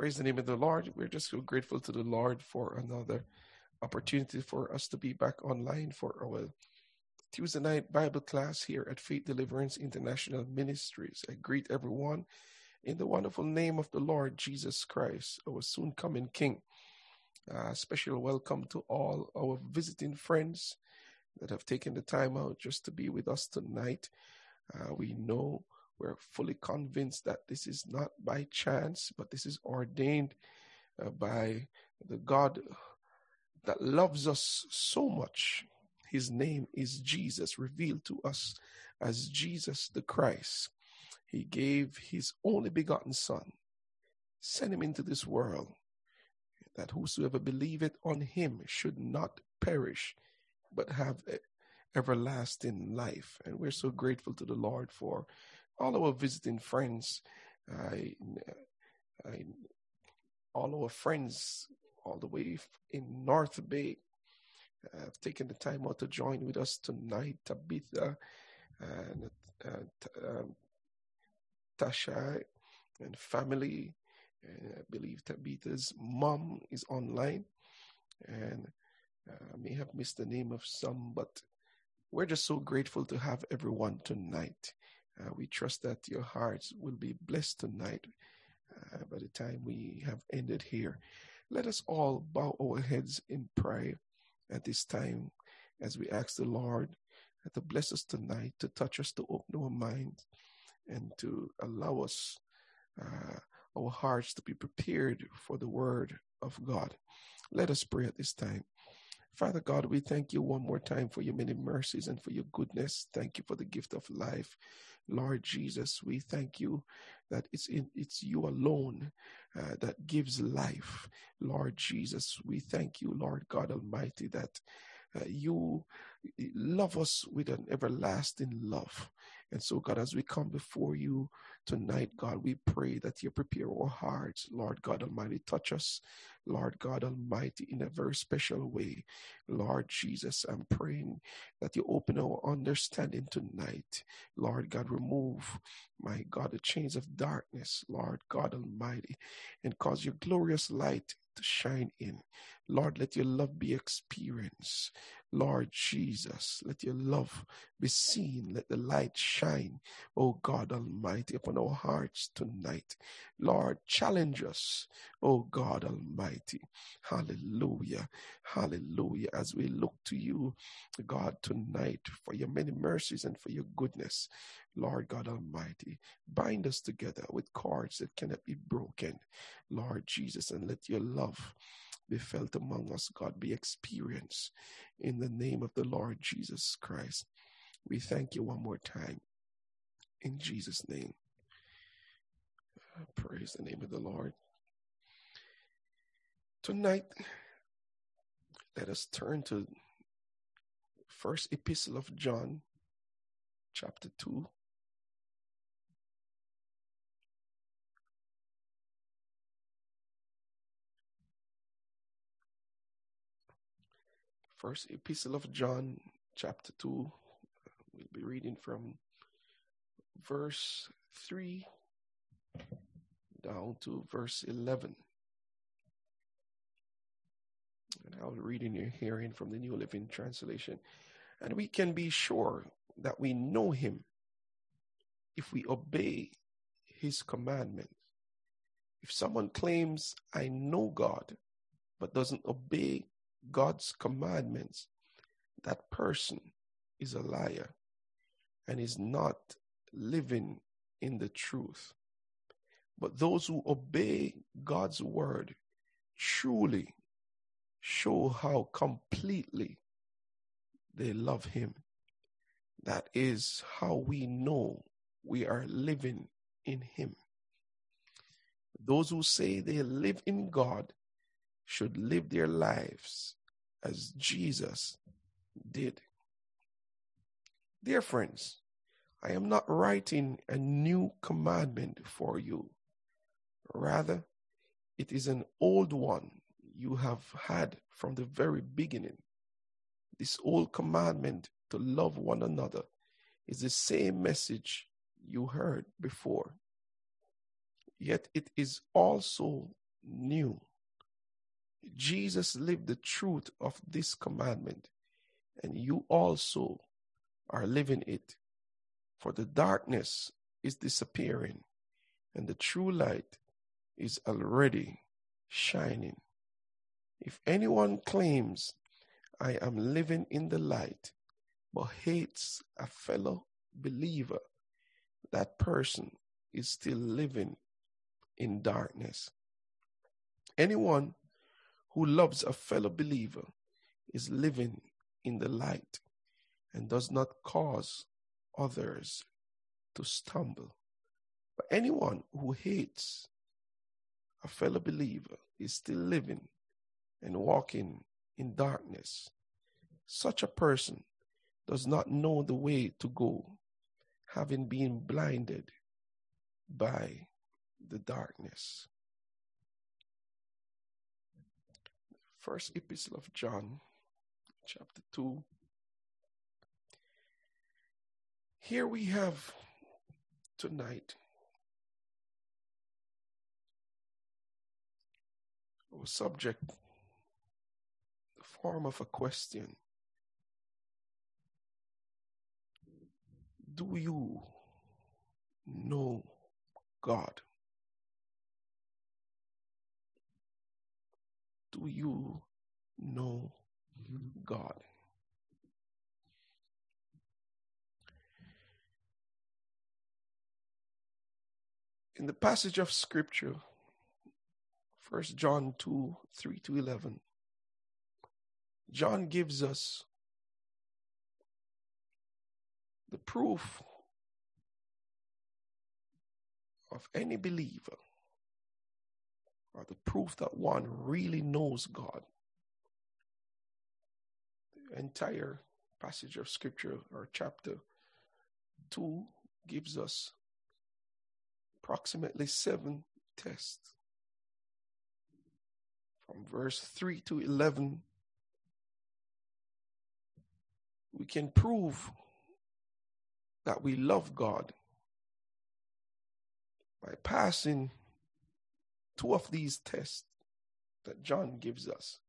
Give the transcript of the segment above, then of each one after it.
Praise the name of the Lord. We're just so grateful to the Lord for another opportunity for us to be back online for our Tuesday night Bible class here at Faith Deliverance International Ministries. I greet everyone in the wonderful name of the Lord Jesus Christ, our soon coming King. Special welcome to all our visiting friends that have taken the time out just to be with us tonight. Uh, we know we're fully convinced that this is not by chance, but this is ordained uh, by the God that loves us so much. His name is Jesus, revealed to us as Jesus the Christ. He gave his only begotten Son, sent him into this world, that whosoever believeth on him should not perish, but have everlasting life. And we're so grateful to the Lord for all our visiting friends, I, all our friends all the way in North Bay have taken the time out to join with us tonight. Tabitha and uh, um, Tasha and family. And I believe Tabitha's mom is online. And uh, I may have missed the name of some, but we're just so grateful to have everyone tonight. Uh, we trust that your hearts will be blessed tonight uh, by the time we have ended here. Let us all bow our heads in prayer at this time as we ask the Lord to bless us tonight, to touch us, to open our minds, and to allow us, uh, our hearts, to be prepared for the word of God. Let us pray at this time. Father God, we thank you one more time for your many mercies and for your goodness. Thank you for the gift of life. Lord Jesus, we thank you that it's in, it's you alone uh, that gives life. Lord Jesus, we thank you, Lord God Almighty, that uh, you love us with an everlasting love. And so, God, as we come before you tonight, God, we pray that you prepare our hearts, Lord God Almighty. Touch us, Lord God Almighty, in a very special way. Lord Jesus, I'm praying that you open our understanding tonight. Lord God, remove, my God, the chains of darkness, Lord God Almighty, and cause your glorious light to shine in. Lord, let your love be experienced. Lord Jesus, let your love be seen. Let the light shine, O God Almighty, upon our hearts tonight. Lord, challenge us, O God Almighty. Hallelujah. Hallelujah. As we look to you, God, tonight for your many mercies and for your goodness. Lord God Almighty, bind us together with cords that cannot be broken, Lord Jesus, and let your love be felt among us, God, be experienced in the name of the Lord Jesus Christ. We thank you one more time in Jesus' name. Praise the name of the Lord. Tonight, let us turn to first epistle of John, chapter 2. First Epistle of John, chapter 2. We'll be reading from verse 3 down to verse 11. And I'll read in your hearing from the New Living Translation. And we can be sure that we know him if we obey his commandments. If someone claims, I know God, but doesn't obey God's commandments, that person is a liar and is not living in the truth. But those who obey God's word truly show how completely they love Him. That is how we know we are living in Him. Those who say they live in God should live their lives as Jesus did. Dear friends, I am not writing a new commandment for you. Rather, it is an old one you have had from the very beginning. This old commandment to love one another is the same message you heard before. Yet it is also new. Jesus lived the truth of this commandment, and you also are living it. For the darkness is disappearing, and the true light is already shining. If anyone claims, I am living in the light, but hates a fellow believer, that person is still living in darkness. Anyone who loves a fellow believer is living in the light and does not cause others to stumble. But anyone who hates a fellow believer is still living and walking in darkness. Such a person does not know the way to go, having been blinded by the darkness. First Epistle of John, chapter 2. Here we have tonight our subject, the form of a question. Do you know God? Do you know God? In the passage of scripture, First John 2 3 to 11, John gives us the proof of any believer or the proof that one really knows God. The entire passage of scripture or chapter 2 gives us approximately seven tests. From verse 3 to 11, we can prove that we love God by passing two of these tests that John gives us.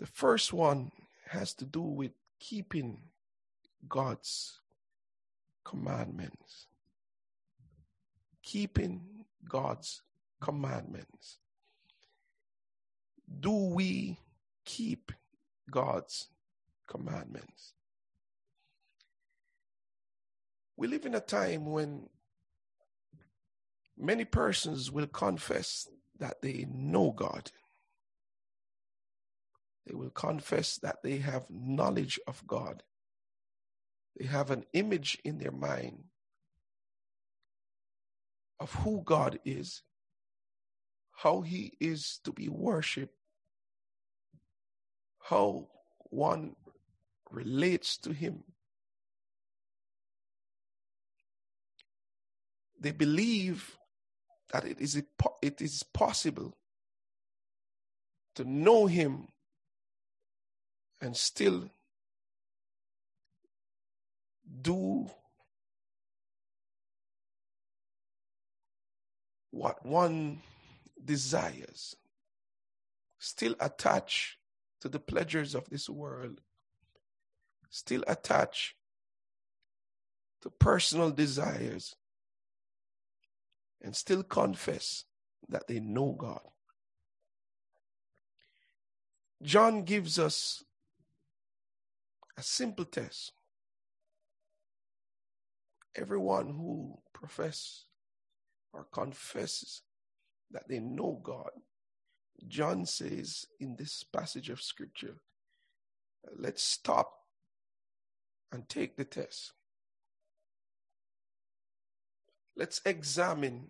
The first one has to do with keeping God's commandments. Keeping God's commandments. Do we keep God's commandments? We live in a time when Many persons will confess that they know God. They will confess that they have knowledge of God. They have an image in their mind of who God is, how He is to be worshiped, how one relates to Him. They believe that it is, it is possible to know Him and still do what one desires, still attach to the pleasures of this world, still attach to personal desires, and still confess that they know God. John gives us a simple test. Everyone who professes or confesses that they know God, John says in this passage of scripture, let's stop and take the test. Let's examine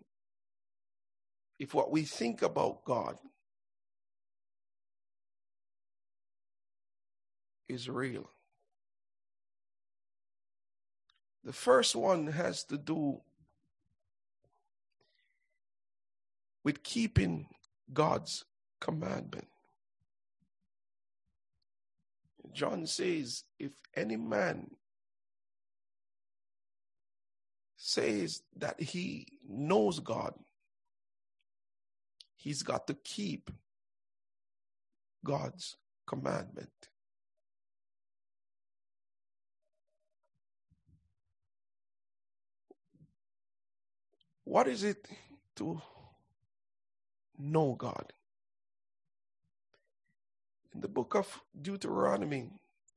if what we think about God is real. The first one has to do with keeping God's commandment. John says, if any man says that he knows God, he's got to keep God's commandment. What is it to know God? In the book of Deuteronomy,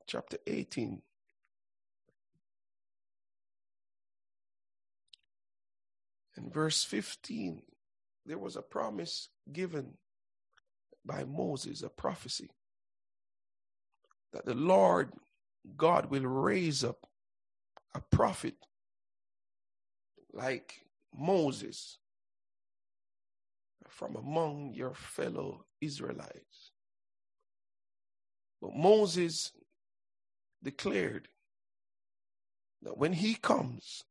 chapter 18, in verse 15, there was a promise given by Moses, a prophecy, that the Lord God will raise up a prophet like Moses from among your fellow Israelites. But Moses declared that when he comes,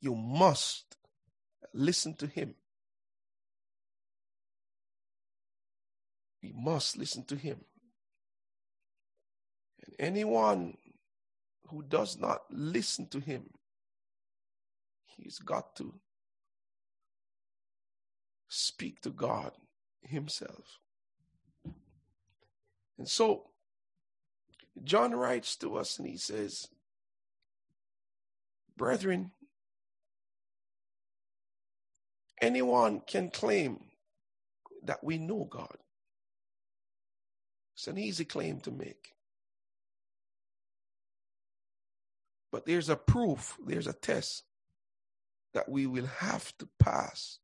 you must listen to him. We must listen to him. And anyone who does not listen to him, he's got to speak to God himself. And so, John writes to us and he says, Brethren, anyone can claim that we know God. It's an easy claim to make. But there's a proof, there's a test that we will have to pass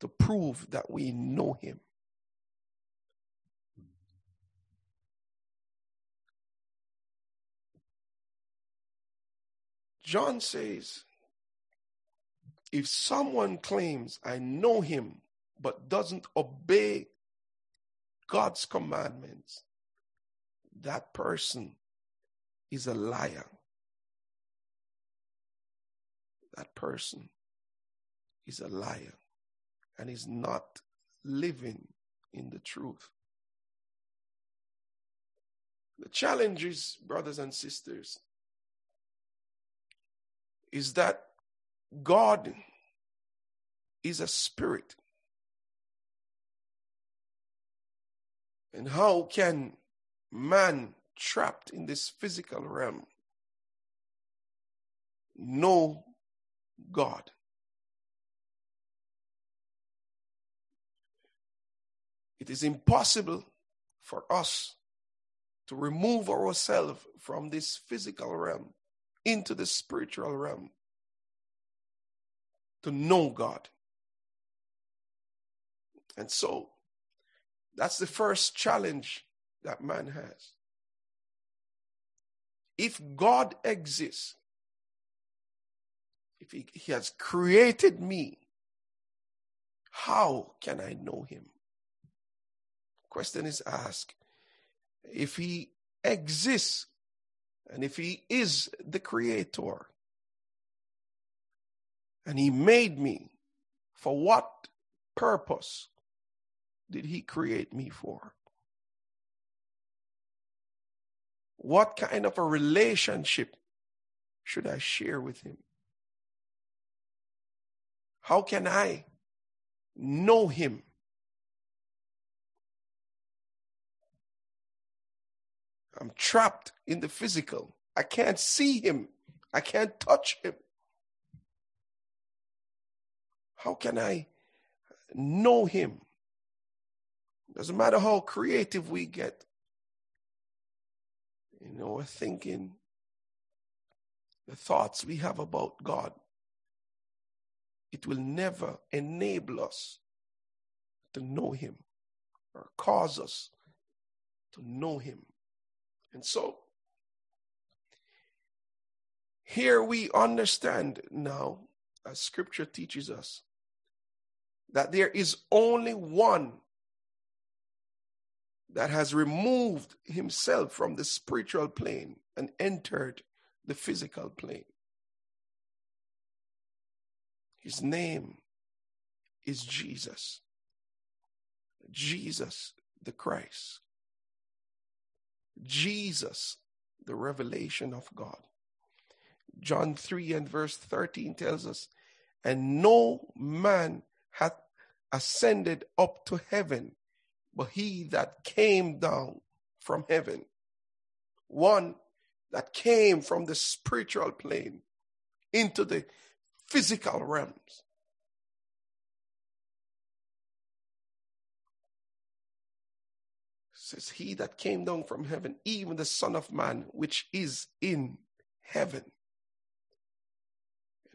to prove that we know Him. John says, if someone claims, I know him, but doesn't obey God's commandments, that person is a liar. That person is a liar and is not living in the truth. The challenge is, brothers and sisters, is that God is a spirit. And how can man trapped in this physical realm know God? It is impossible for us to remove ourselves from this physical realm into the spiritual realm to know God. And so that's the first challenge that man has. If God exists, if he, he has created me, how can I know him? Question is asked if he exists and if he is the creator, and he made me, for what purpose did he create me for? What kind of a relationship should I share with him? How can I know him? I'm trapped in the physical. I can't see him. I can't touch him. How can I know him? Doesn't matter how creative we get. in our thinking, the thoughts we have about God, it will never enable us to know him or cause us to know him. And so, here we understand now, as scripture teaches us, that there is only one that has removed himself from the spiritual plane and entered the physical plane. His name is Jesus. Jesus the Christ. Jesus, the revelation of God. John 3 and verse 13 tells us, and no man hath ascended up to heaven, but he that came down from heaven, one that came from the spiritual plane into the physical realms. Says he that came down from heaven, even the Son of Man, which is in heaven.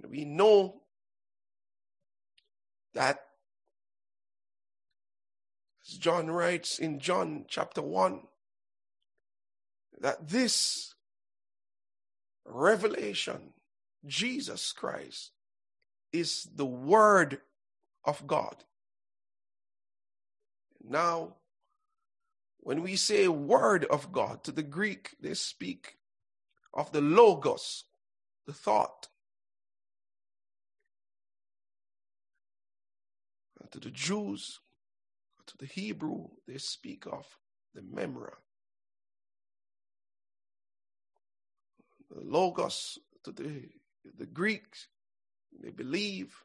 And we know that John writes in John chapter 1 that this revelation, Jesus Christ, is the Word of God. Now, when we say Word of God, to the Greek, they speak of the Logos, the thought. And to the Jews, to the Hebrew, they speak of the Memra. The Logos to the, the Greeks, they believe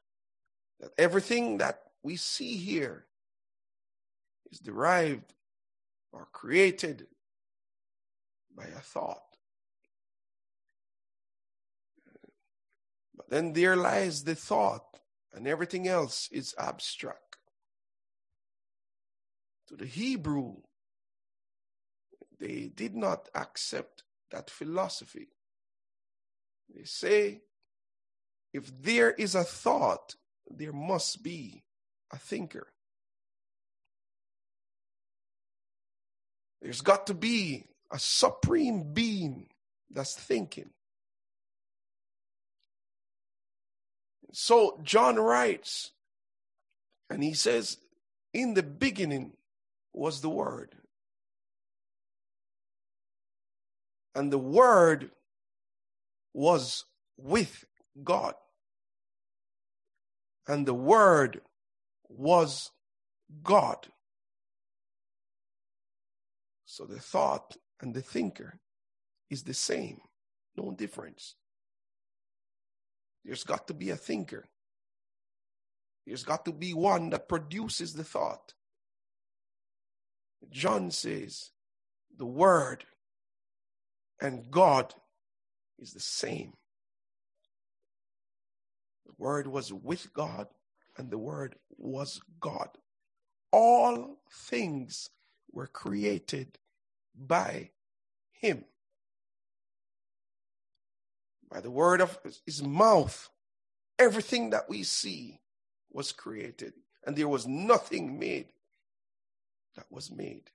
that everything that we see here is derived or created by a thought. But then there lies the thought, and everything else is abstract. To the Hebrew, they did not accept that philosophy. They say if there is a thought, there must be a thinker. There's got to be a supreme being that's thinking. So John writes, and he says, In the beginning was the Word. And the Word was with God. And the Word was God. So the thought and the thinker is the same, no difference. There's got to be a thinker. There's got to be one that produces the thought. John says the Word and God is the same. The Word was with God and the Word was God. All things were created by Him. By the word of His mouth, everything that we see was created, and there was nothing made that was made.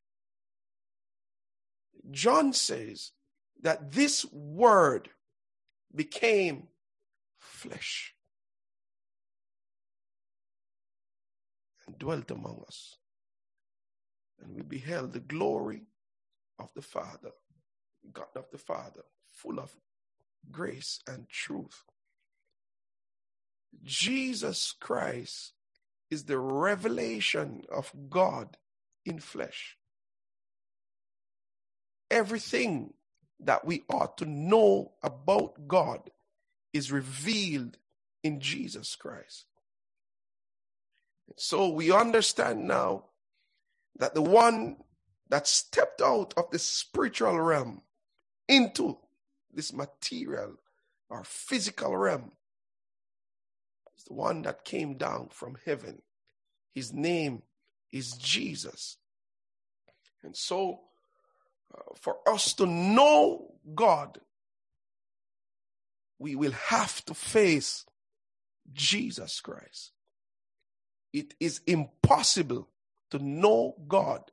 John says that this word became flesh and dwelt among us. And we beheld the glory of the Father, God of the Father, full of grace and truth. Jesus Christ is the revelation of God in flesh. Everything that we ought to know about God is revealed in Jesus Christ. So we understand now that the one that stepped out of the spiritual realm into this material or physical realm is the one that came down from heaven. His name is Jesus. And so, uh, for us to know God, we will have to face Jesus Christ. It is impossible to know God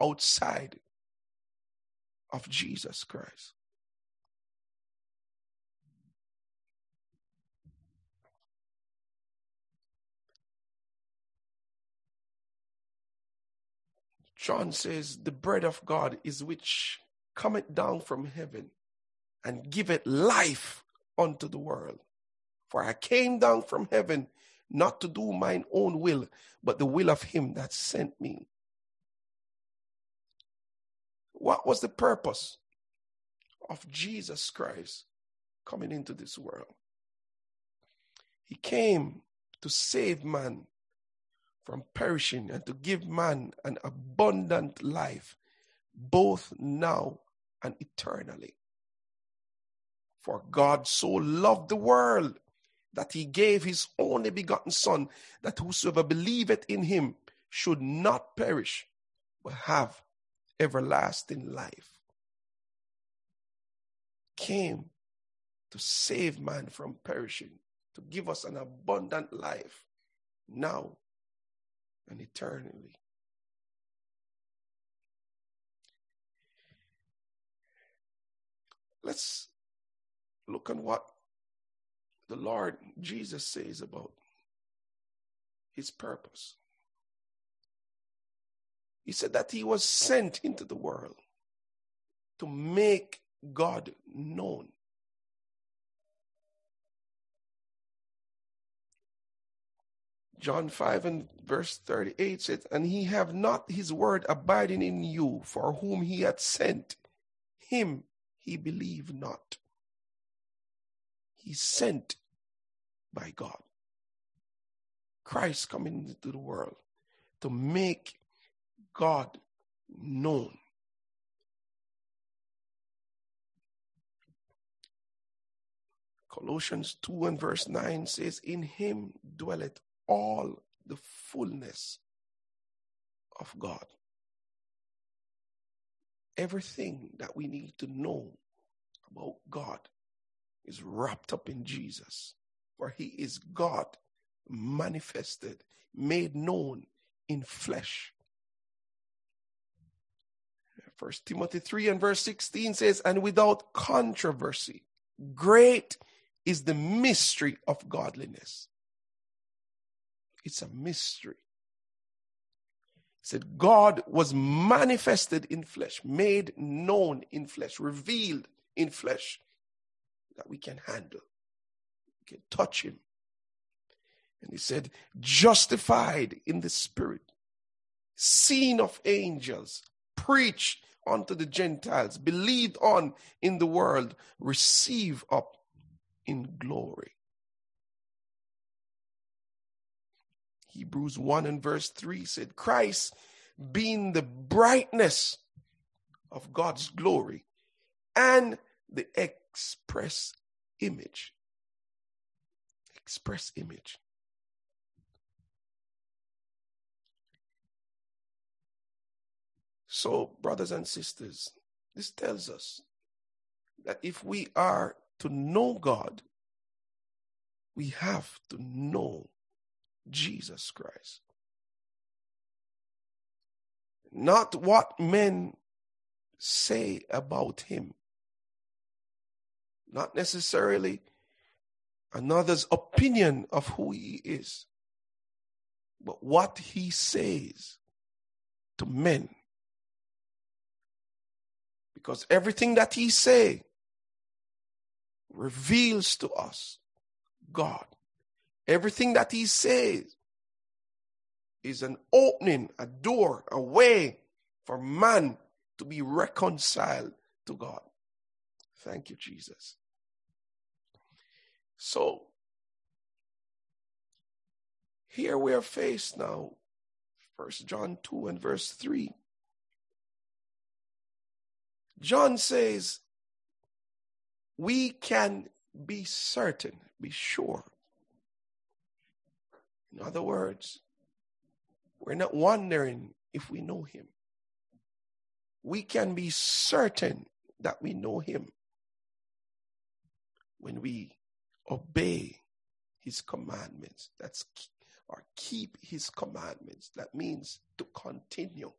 outside of Jesus Christ. John says, The bread of God is which cometh down from heaven and giveth life unto the world. For I came down from heaven not to do mine own will, but the will of him that sent me. What was the purpose of Jesus Christ coming into this world? He came to save man from perishing and to give man an abundant life, both now and eternally. For God so loved the world that he gave his only begotten Son, that whosoever believeth in him should not perish, but have everlasting life. Came to save man from perishing, to give us an abundant life now and eternally. Let's look at what the Lord Jesus says about his purpose. He said that he was sent into the world to make God known. John 5 and verse 38 says, And he have not his word abiding in you, for whom he had sent, him he believe not. He sent by God. Christ coming into the world to make God known. Colossians 2 and verse 9 says, In him dwelleth all the fullness of God. Everything that we need to know about God is wrapped up in Jesus, for he is God manifested, made known in flesh. First Timothy 3 and verse 16 says, And without controversy, great is the mystery of godliness. It's a mystery. He said, God was manifested in flesh, made known in flesh, revealed in flesh that we can handle, we can touch him. And he said, justified in the spirit, seen of angels, preached unto the Gentiles, believed on in the world, receive up in glory. Hebrews 1 and verse 3 said, Christ being the brightness of God's glory and the express image. Express image. So, brothers and sisters, this tells us that if we are to know God, we have to know Jesus Christ. Not what men say about him, not necessarily another's opinion of who he is, but what he says to men because everything that he say reveals to us God. Everything that he says is an opening, a door, a way for man to be reconciled to God. Thank you, Jesus. So, here we are faced now, First John 2 and verse 3. John says, we can be certain, be sure. In other words, we're not wondering if we know him. We can be certain that we know him when we obey his commandments. That's or keep his commandments. That means to continue.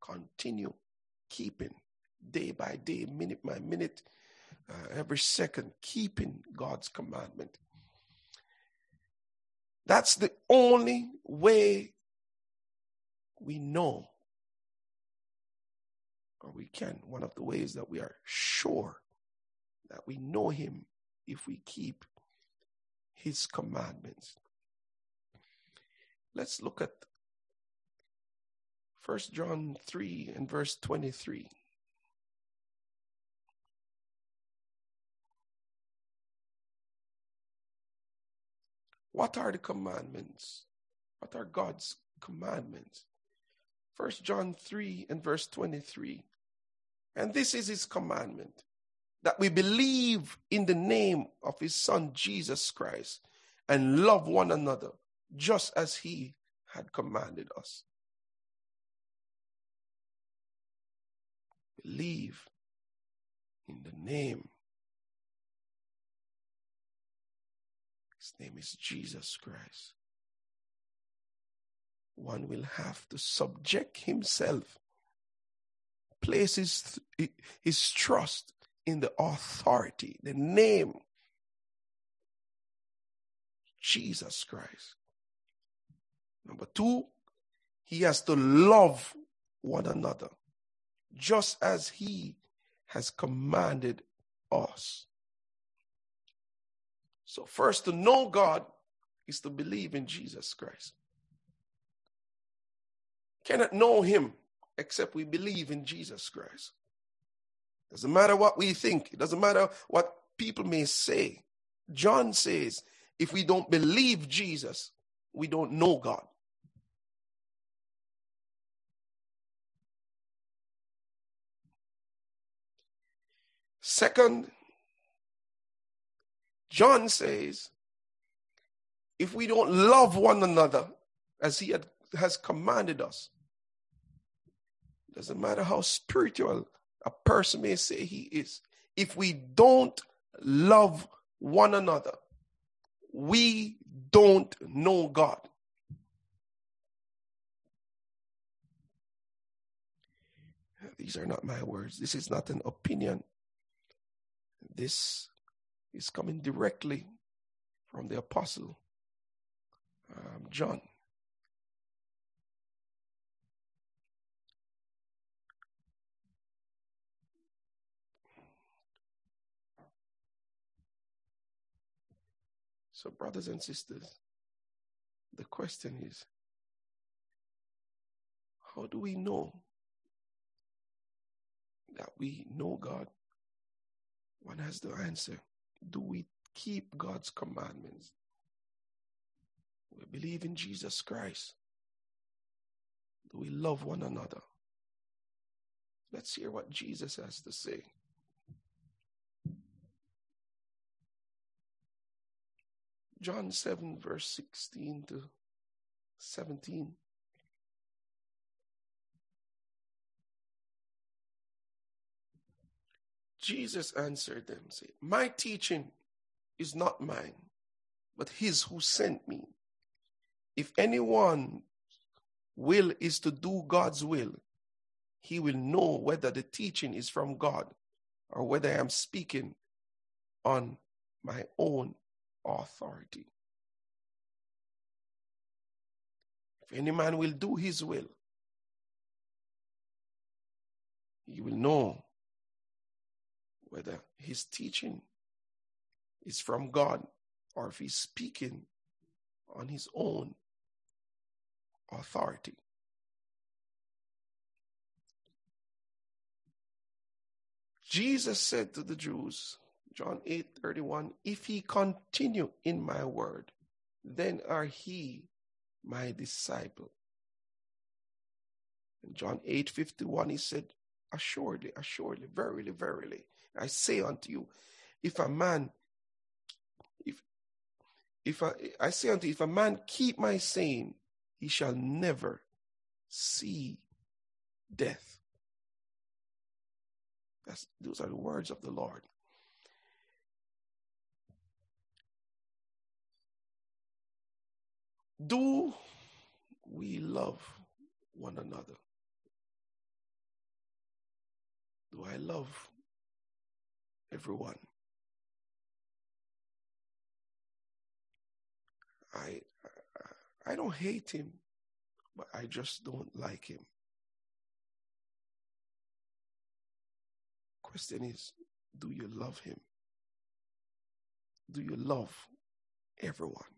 Continue keeping day by day, minute by minute, uh, every second, keeping God's commandment. That's the only way we know, or we can, one of the ways that we are sure that we know Him if we keep His commandments. Let's look at First John 3 and verse 23. What are the commandments What are God's commandments? First John 3 and verse 23. And this is his commandment that we believe in the name of his son Jesus Christ and love one another just as he had commanded us. Believe in the name. His name is Jesus Christ. One will have to subject himself, place his, his trust in the authority, the name Jesus Christ. Number two, he has to love one another just as he has commanded us. So, first, to know God is to believe in Jesus Christ. Cannot know him except we believe in Jesus Christ. Doesn't matter what we think, it doesn't matter what people may say. John says, if we don't believe Jesus, we don't know God. Second, John says, if we don't love one another as he had, has commanded us, doesn't matter how spiritual a person may say he is, if we don't love one another, we don't know God. These are not my words. This is not an opinion. This is coming directly from the apostle um, John. So, brothers and sisters, the question is how do we know that we know God? One has the answer. Do we keep God's commandments? We believe in Jesus Christ. Do we love one another? Let's hear what Jesus has to say. John 7, verse 16 to 17. Jesus answered them, saying, My teaching is not mine, but his who sent me. If anyone will is to do God's will, he will know whether the teaching is from God or whether I am speaking on my own authority. If any man will do his will, he will know whether his teaching is from God or if he's speaking on his own authority. Jesus said to the Jews, John 8 31, if he continue in my word, then are he my disciple. In John 8 51, he said, Assuredly, assuredly, verily, verily, I say unto you, if a man, if if I, I say unto you, if a man keep my saying, he shall never see death. That's, those are the words of the Lord. Do we love one another? Do I love everyone? I, I don't hate him, but I just don't like him. Question is, do you love him? Do you love everyone?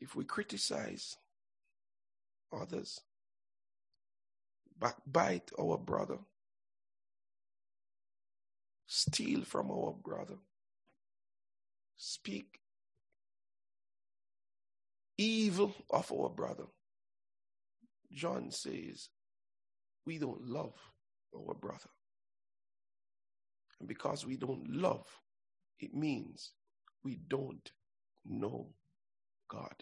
if we criticize others, backbite our brother, steal from our brother, speak evil of our brother, John says, we don't love our brother. And because we don't love, it means we don't know God.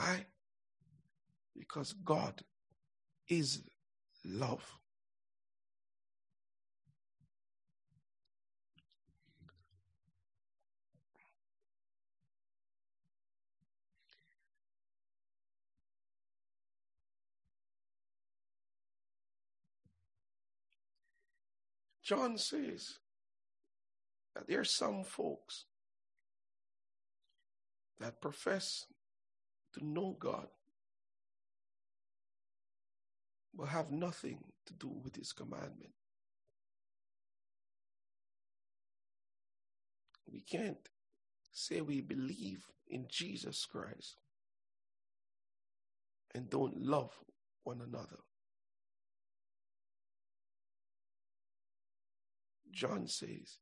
Why? Because God is love. John says that there are some folks that profess to know God but have nothing to do with his commandment. We can't say we believe in Jesus Christ and don't love one another. John says,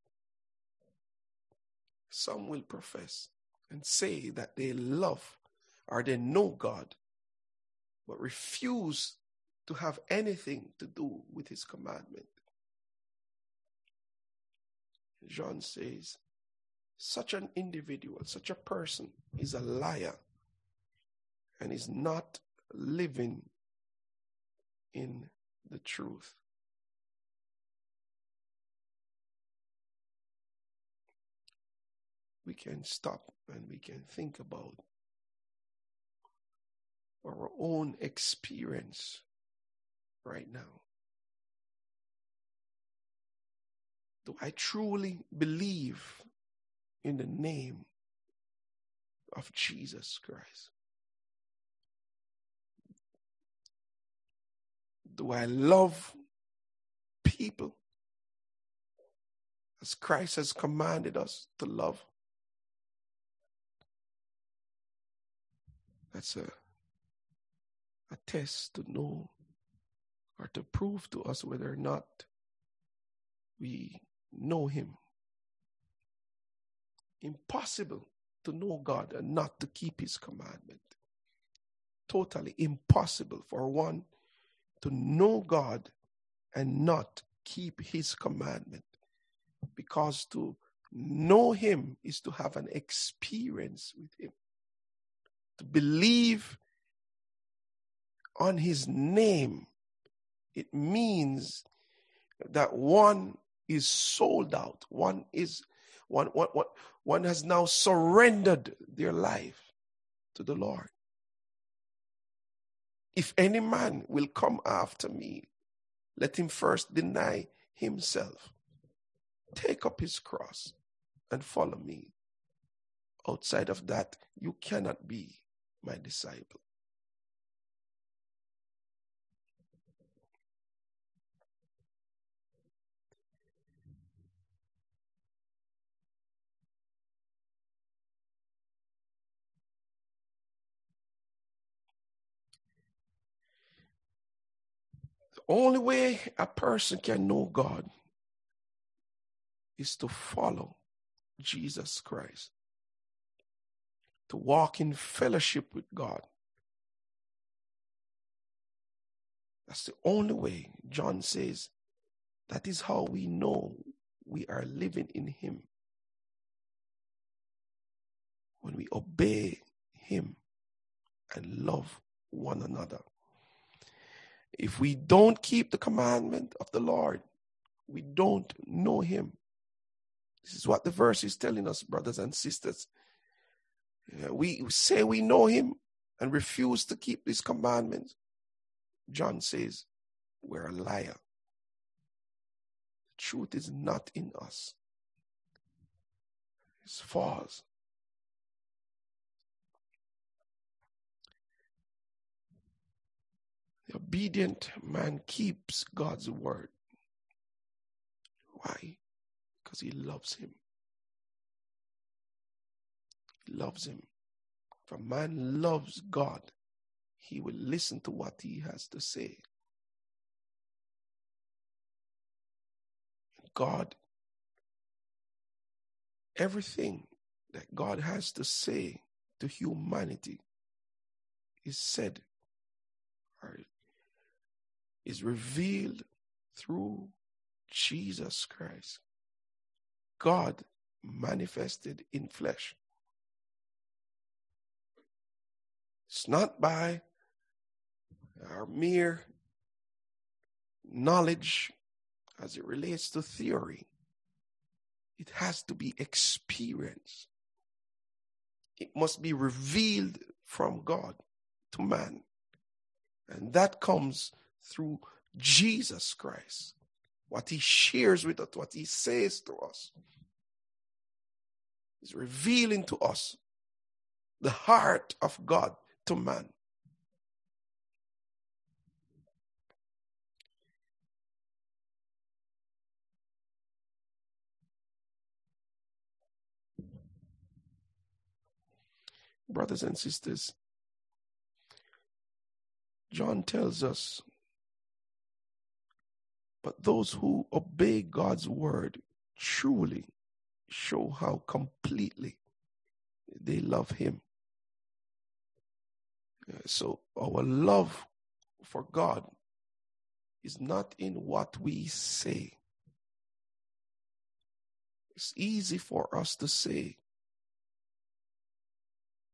some will profess and say that they love or they know God, but refuse to have anything to do with his commandment. John says, such an individual, such a person is a liar and is not living in the truth. We can stop and we can think about our own experience right now. Do I truly believe in the name of Jesus Christ? Do I love people as Christ has commanded us to love? That's a, a test to know or to prove to us whether or not we know Him. Impossible to know God and not to keep His commandment. Totally impossible for one to know God and not keep His commandment. Because to know Him is to have an experience with Him, to believe on His name it means that one is sold out. One is one, one, one, one has now surrendered their life to the Lord. If any man will come after me, let him first deny himself, take up his cross, and follow me. Outside of that, you cannot be my disciple. Only way a person can know God is to follow Jesus Christ, to walk in fellowship with God. That's the only way. John says that is how we know we are living in Him. When we obey Him and love one another. If we don't keep the commandment of the Lord, we don't know him. This is what the verse is telling us, brothers and sisters. We say we know him and refuse to keep these commandments. John says we're a liar. The truth is not in us, it's false. The obedient man keeps God's word. Why? Because he loves him. He loves him. If a man loves God, he will listen to what he has to say. God, everything that God has to say to humanity is said or is revealed through Jesus Christ. God manifested in flesh. It's not by our mere knowledge as it relates to theory. It has to be experienced. It must be revealed from God to man. And that comes through Jesus Christ. What he shares with us, what he says to us, is revealing to us the heart of God to man. Brothers and sisters, John tells us, but those who obey God's word truly show how completely they love Him. So, our love for God is not in what we say. It's easy for us to say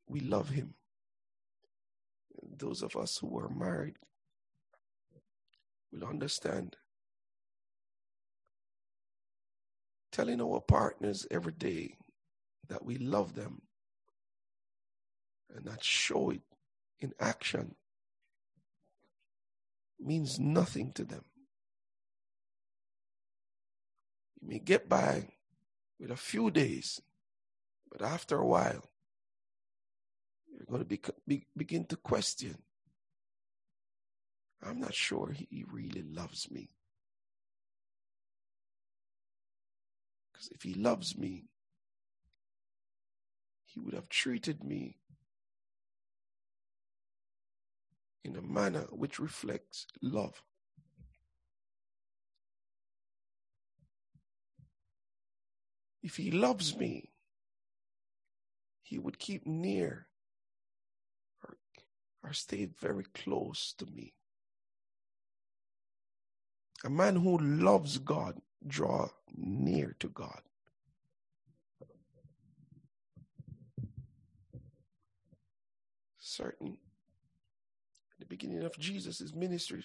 we love Him. Those of us who are married will understand. Telling our partners every day that we love them and not show it in action means nothing to them. You may get by with a few days, but after a while, you're going to be, be, begin to question. I'm not sure he really loves me. Because if he loves me, he would have treated me in a manner which reflects love. If he loves me, he would keep near or, or stay very close to me. A man who loves God draw near to God. Certain at the beginning of Jesus' ministry,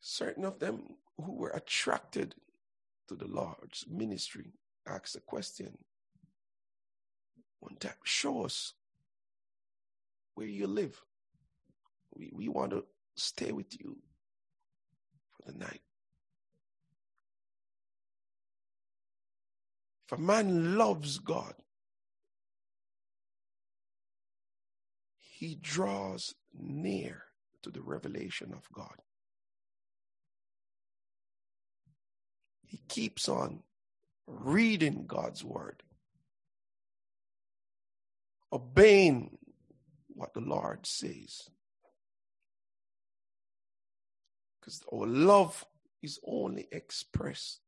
certain of them who were attracted to the Lord's ministry asked a question. One time, show us where you live. We, we want to stay with you for the night. If a man loves God, he draws near to the revelation of God. He keeps on reading God's word, obeying what the Lord says. Because our love is only expressed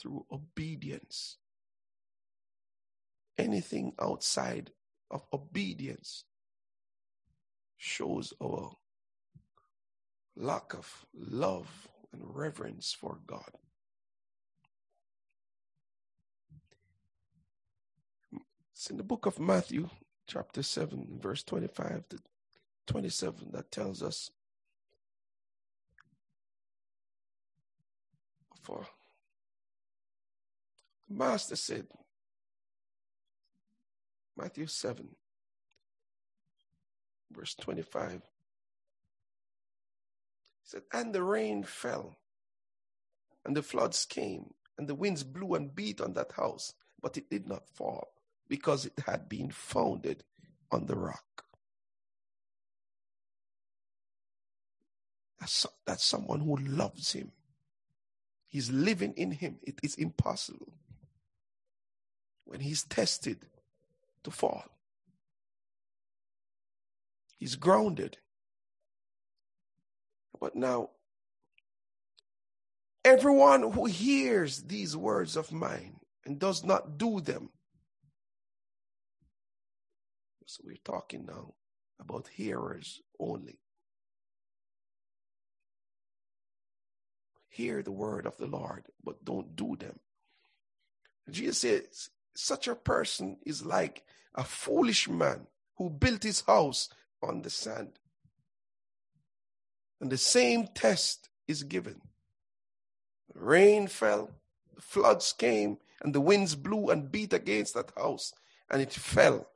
through obedience. Anything outside of obedience shows our lack of love and reverence for God. It's in the book of Matthew, chapter 7, verse 25 to 27, that tells us for Master said, Matthew 7, verse 25. He said, And the rain fell, and the floods came, and the winds blew and beat on that house, but it did not fall, because it had been founded on the rock. That's, that's someone who loves him. He's living in him. It is impossible when he's tested to fall. He's grounded. But now, Everyone who hears these words of mine and does not do them. So we're talking now about hearers only. Hear the word of the Lord, but don't do them. Jesus says, such a person is like a foolish man who built his house on the sand. And the same test is given. Rain fell, floods came, and the winds blew and beat against that house, and it fell,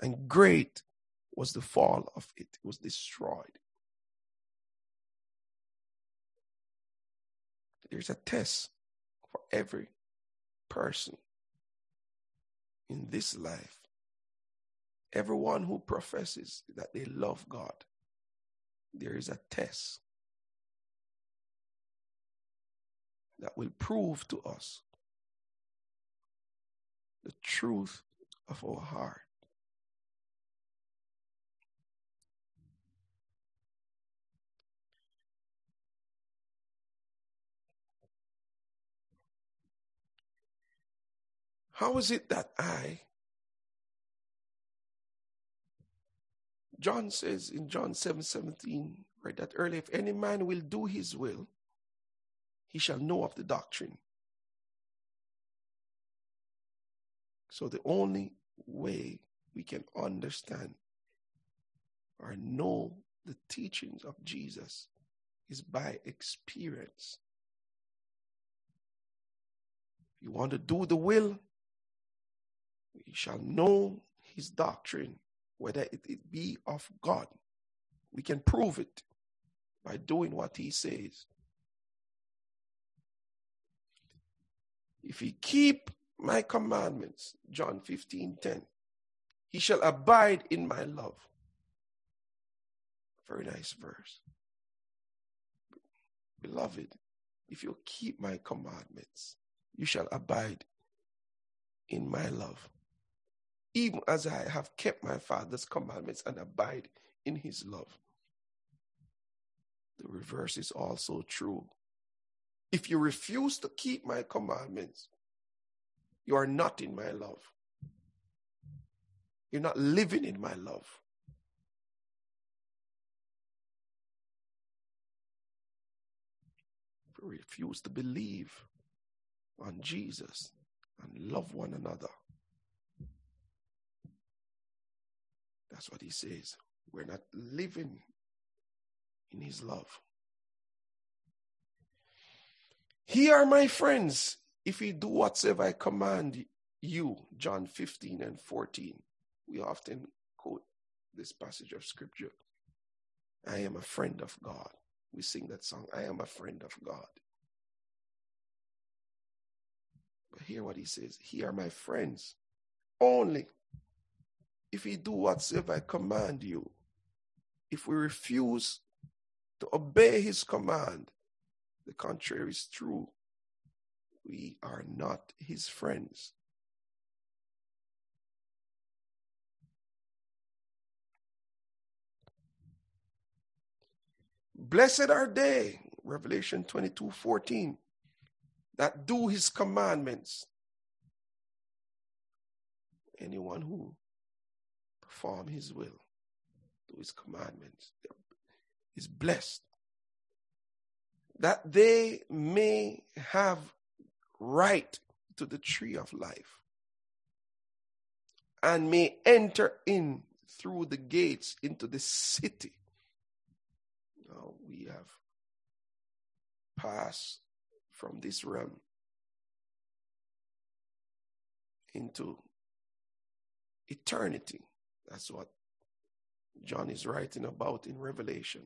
and great was the fall of it. It was destroyed. There's a test for every person in this life. Everyone who professes that they love God, there is a test that will prove to us the truth of our heart. How is it that I, John says in John 7 17, right, that earlier, if any man will do his will, he shall know of the doctrine. So the only way we can understand or know the teachings of Jesus is by experience. You want to do the will, we shall know his doctrine, whether it, be of God. We can prove it by doing what he says. If he keep my commandments, John 15 10, he shall abide in my love. Very nice verse. Beloved, if you keep my commandments, you shall abide in my love even as I have kept my Father's commandments and abide in his love. The reverse is also true. If you refuse to keep my commandments, you are not in my love. You're not living in my love. If you refuse to believe on Jesus and love one another, That's what he says. We're not living in his love. He are my friends, if you do whatsoever I command you, John 15 and 14. We often quote this passage of scripture. I am a friend of God. We sing that song, I am a friend of God. But hear what he says. He are my friends only if we do whatsoever I command you, if we refuse to obey his command, the contrary is true. We are not his friends. Blessed are they, Revelation 22 14, that do his commandments. Anyone who perform his will, do his commandments, is blessed. That they may have right to the tree of life and may enter in through the gates into the city. Now we have passed from this realm into eternity. That's what John is writing about in Revelation.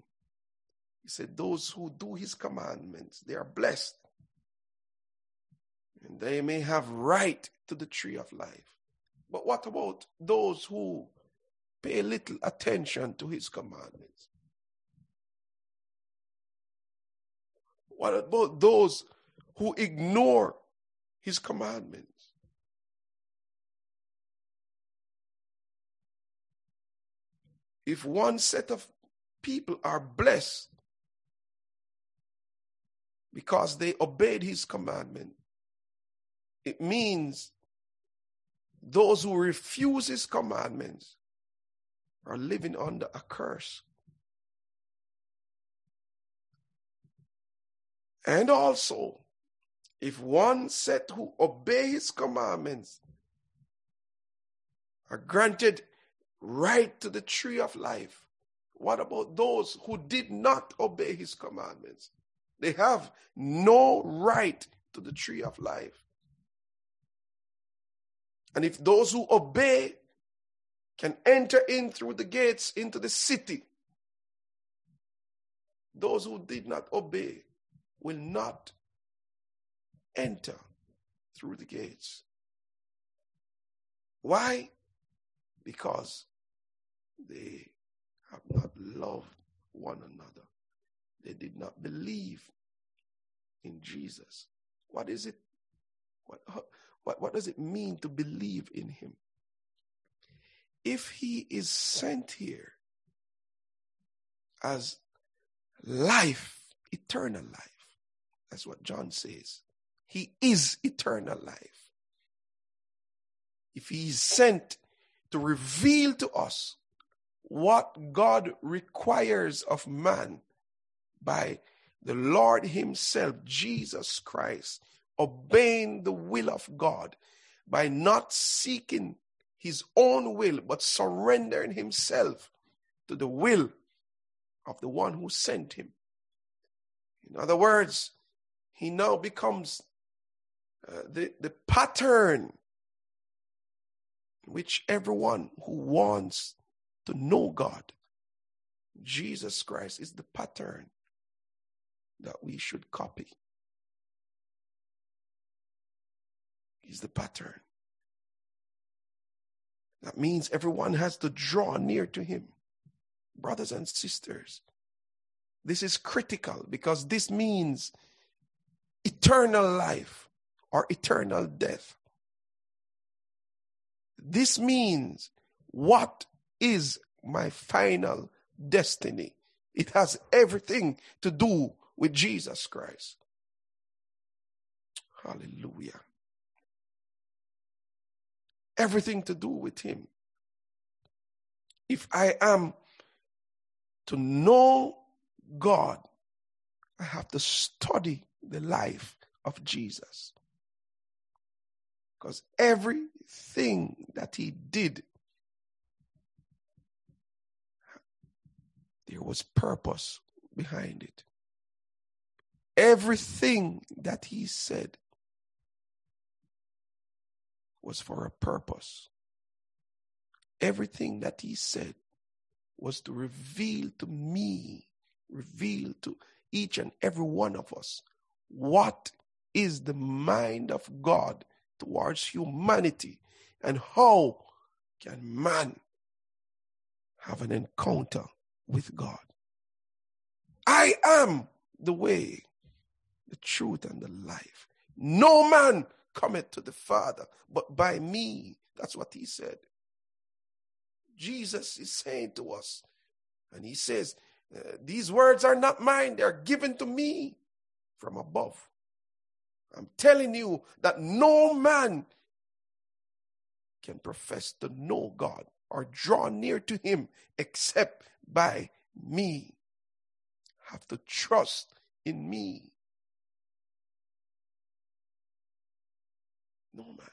He said, Those who do his commandments, they are blessed. And they may have right to the tree of life. But what about those who pay little attention to his commandments? What about those who ignore his commandments? If one set of people are blessed because they obeyed his commandment. It means those who refuse his commandments are living under a curse. And also, if one set who obey his commandments are granted right to the tree of life, what about those who did not obey his commandments? They have no right to the tree of life. And if those who obey can enter in through the gates into the city, those who did not obey will not enter through the gates. Why? Because they have not loved one another. They did not believe in Jesus. What is it? What, what, what does it mean to believe in him? If he is sent here as life, eternal life, that's what John says. He is eternal life. If he is sent to reveal to us what God requires of man by the Lord Himself, Jesus Christ, obeying the will of God by not seeking his own will, but surrendering himself to the will of the one who sent him. In other words, he now becomes uh, the, the pattern which everyone who wants to know God, Jesus Christ is the pattern that we should copy. He's the pattern. That means everyone has to draw near to him. Brothers and sisters, this is critical because this means eternal life or eternal death. This means what is my final destiny? It has everything to do with Jesus Christ. Hallelujah everything to do with Him. If I am to know God, I have to study the life of Jesus. Because everything that He did, there was purpose behind it. Everything that He said was for a purpose. Everything that he said was to reveal to me, reveal to each and every one of us what is the mind of God towards humanity and how can man have an encounter with God. I am the way, the truth, and the life. No man cometh to the Father, but by me. That's what he said. Jesus is saying to us, and he says, uh, These words are not mine, they're given to me from above. I'm telling you that no man can profess to know God or draw near to him except by me. Have to trust in me. No man.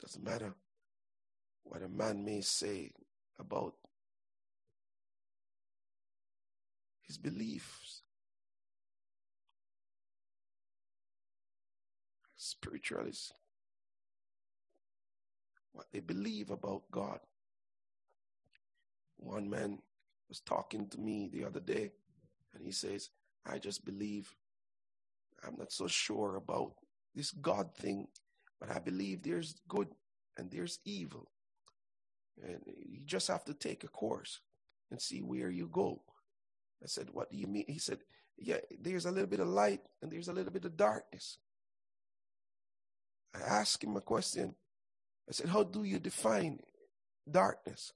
Doesn't matter what a man may say about his beliefs. Spiritualists, what they believe about God. One man was talking to me the other day, and he says, I just believe I'm not so sure about this God thing, but I believe there's good and there's evil. And you just have to take a course and see where you go. I said, What do you mean? He said, Yeah, there's a little bit of light and there's a little bit of darkness. I asked him a question. I said, How do you define darkness?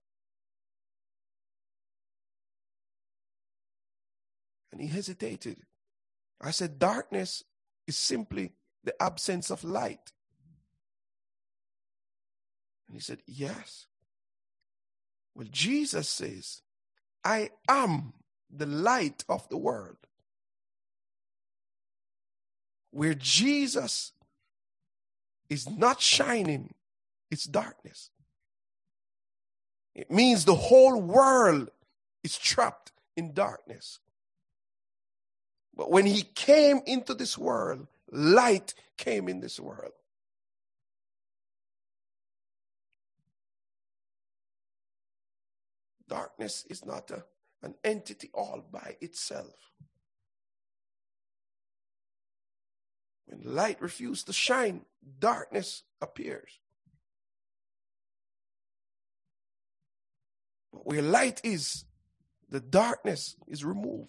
And he hesitated. I said, Darkness is simply the absence of light. And he said, Yes. Well, Jesus says, I am the light of the world. Where Jesus is not shining, it's darkness. It means the whole world is trapped in darkness. But when he came into this world, light came in this world. Darkness is not a, an entity all by itself. When light refuses to shine, darkness appears. Where light is, the darkness is removed.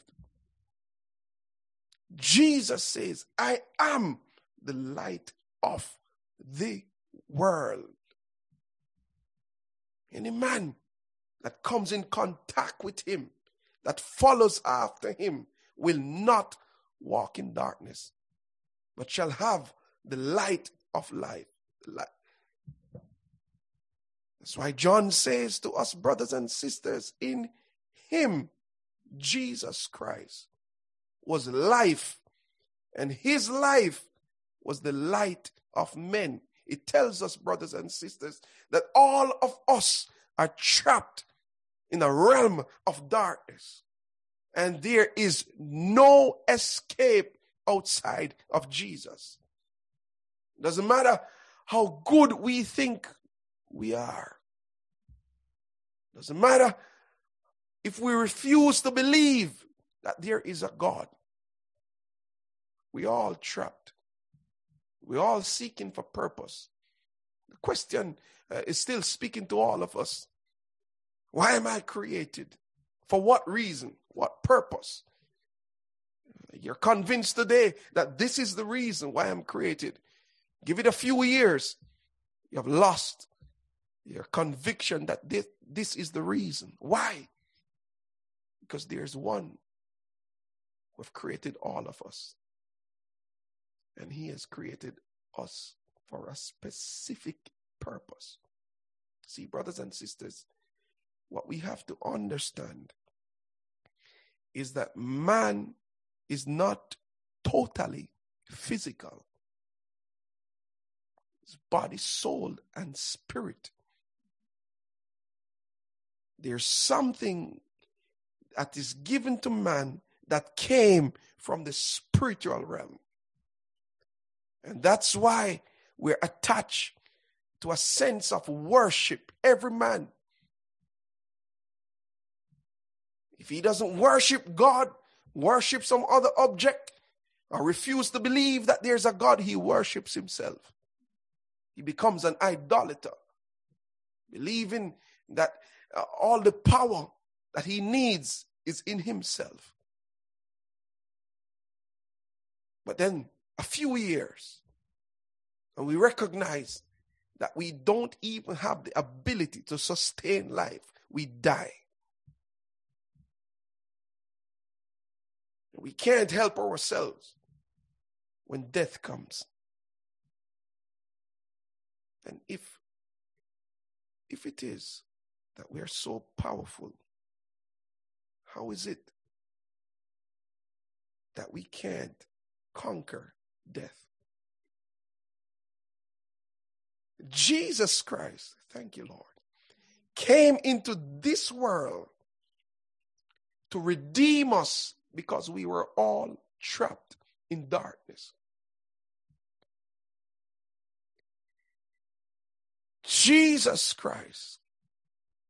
Jesus says, I am the light of the world. Any man that comes in contact with him, that follows after him, will not walk in darkness, but shall have the light of life. That's why John says to us, brothers and sisters, in him, Jesus Christ, was life, and his life was the light of men. It tells us, brothers and sisters, that all of us are trapped in a realm of darkness. And there is no escape outside of Jesus. Doesn't matter how good we think we are. Doesn't matter if we refuse to believe that there is a God. We all trapped. We all seeking for purpose. The question uh, is still speaking to all of us. Why am I created? For what reason? What purpose? You're convinced today that this is the reason why I'm created. Give it a few years. You have lost your conviction that this, this is the reason. Why? Because there's one who have created all of us. And he has created us for a specific purpose. See, brothers and sisters, what we have to understand is that man is not totally physical. His body, soul, and spirit. There's something that is given to man that came from the spiritual realm. And that's why we're attached to a sense of worship, every man If he doesn't worship God, worship some other object, or refuse to believe that there's a God, he worships himself. He becomes an idolater, believing that Uh, all the power that he needs is in himself. But then a few years, and we recognize that we don't even have the ability to sustain life, we die. We can't help ourselves when death comes. And if if it is that we are so powerful, how is it that we can't conquer death? Jesus Christ, thank you, Lord, came into this world to redeem us because we were all trapped in darkness. Jesus Christ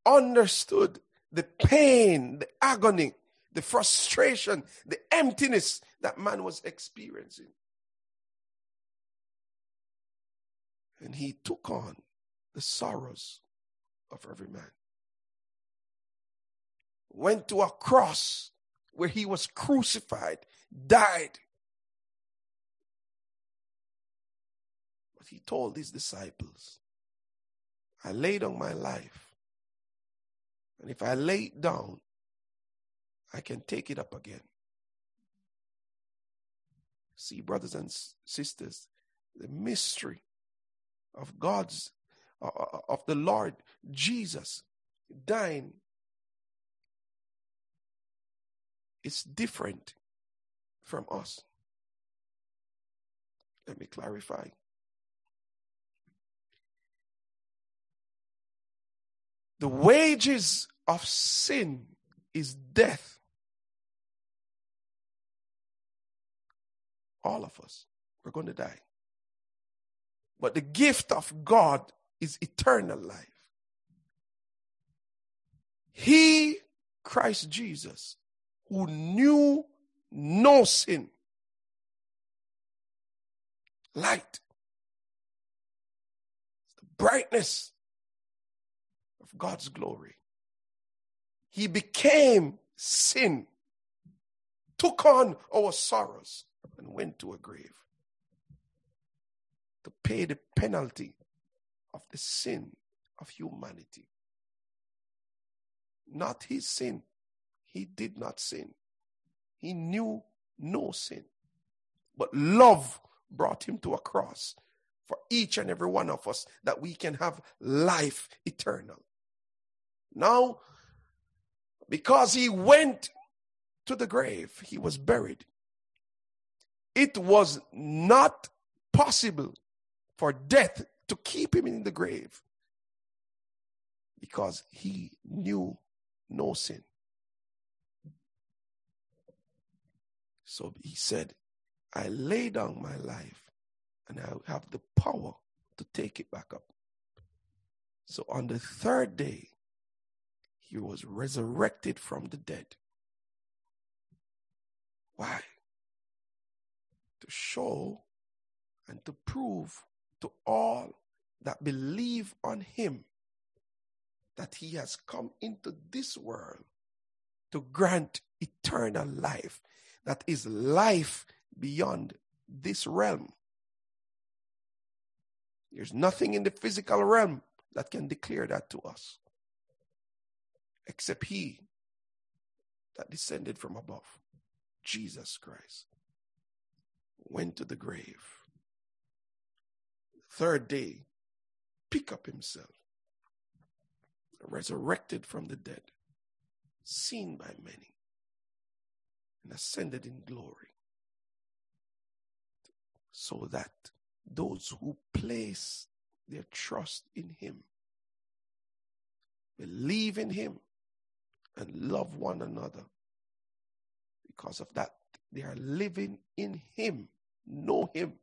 understood the pain, the agony, the frustration, the emptiness that man was experiencing. And he took on the sorrows of every man. Went to a cross where he was crucified, died. But he told his disciples, I laid on my life. And if I lay it down, I can take it up again. See, brothers and sisters, the mystery of God's, uh, uh, of the Lord Jesus dying is different from us. Let me clarify. The wages of sin is death. All of us, we're going to die. But the gift of God is eternal life. He, Christ Jesus, who knew no sin, light, brightness of God's glory. He became sin, took on our sorrows, and went to a grave to pay the penalty of the sin of humanity. Not his sin. He did not sin. He knew no sin. But love brought him to a cross for each and every one of us that we can have life eternal. Now, because he went to the grave, he was buried. It was not possible for death to keep him in the grave because he knew no sin. So he said, I lay down my life and I have the power to take it back up. So on the third day, he was resurrected from the dead. Why? To show and to prove to all that believe on him that he has come into this world to grant eternal life, that is life beyond this realm. There's nothing in the physical realm that can declare that to us except he that descended from above, Jesus Christ, went to the grave third day, pick up himself, resurrected from the dead, seen by many, and ascended in glory. So that those who place their trust in him, believe in him, and love one another, because of that, they are living in him, know him,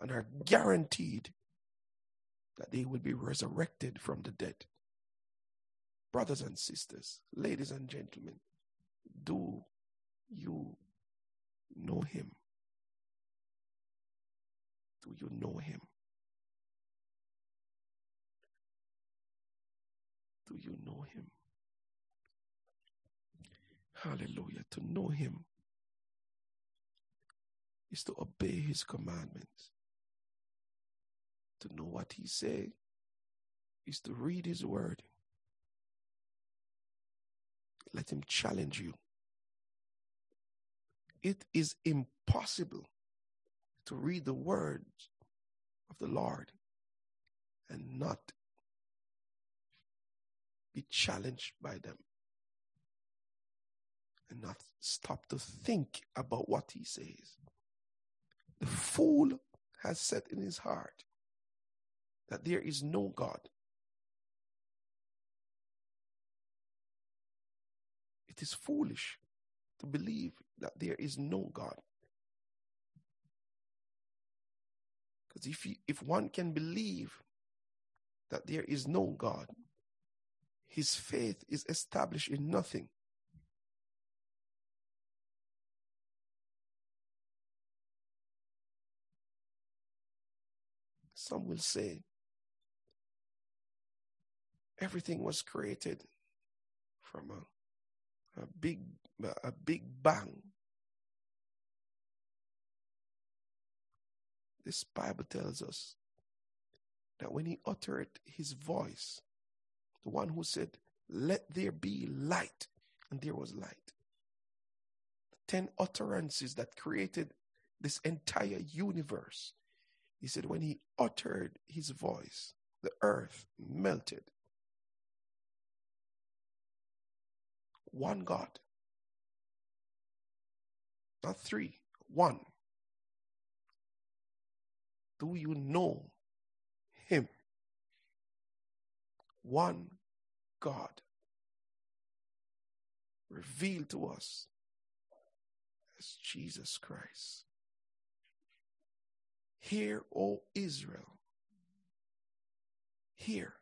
and are guaranteed that they will be resurrected from the dead. Brothers and sisters, ladies and gentlemen, do you know him? Do you know him? Do you know him? Hallelujah. To know him is to obey his commandments to know what he say is to read his word. Let him challenge you. It is impossible to read the words of the Lord and not be challenged by them and not stop to think about what he says. The fool has said in his heart, that there is no God. It is foolish to believe that there is no God. Because if, if one can believe that there is no God, his faith is established in nothing. Some will say, everything was created from a, a big a big bang. This Bible tells us that when he uttered his voice, the one who said, Let there be light, and there was light. Ten utterances that created this entire universe. He said, when he uttered his voice, the earth melted. One God. Not three, one. Do you know him? One God revealed to us as Jesus Christ. Hear, O Israel. Hear.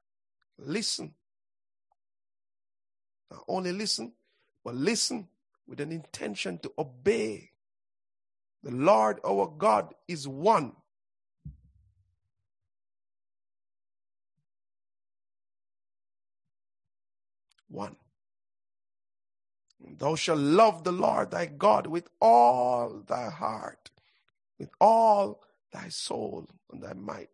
Listen. Not only listen, but listen with an intention to obey. The Lord our God is one. One. Thou shalt love the Lord thy God with all thy heart, with all thy soul and thy might.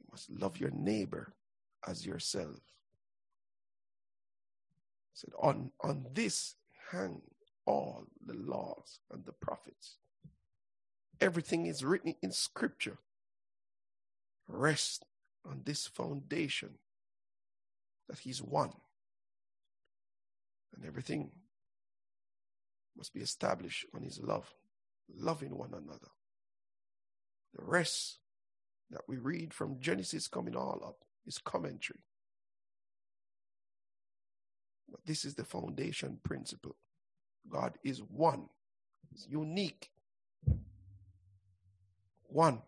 You must love your neighbor as yourself. He said, on, on this hang all the laws and the prophets. Everything is written in scripture. Rest on this foundation that he's one. And everything must be established on his love, loving one another. The rest that we read from Genesis coming all up is commentary. But this is the foundation principle. God is one, He's unique. One.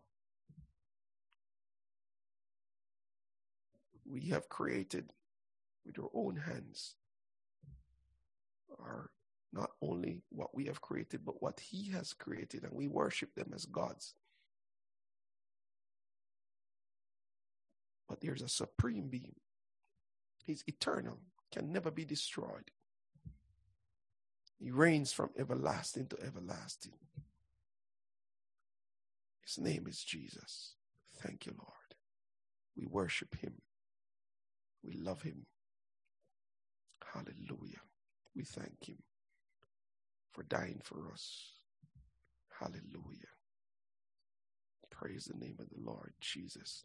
We have created with our own hands are not only what we have created, but what He has created, and we worship them as gods. But there's a supreme being. He's eternal, can never be destroyed. He reigns from everlasting to everlasting. His name is Jesus. Thank you, Lord. We worship Him. We love Him. Hallelujah. We thank Him for dying for us. Hallelujah. Praise the name of the Lord Jesus.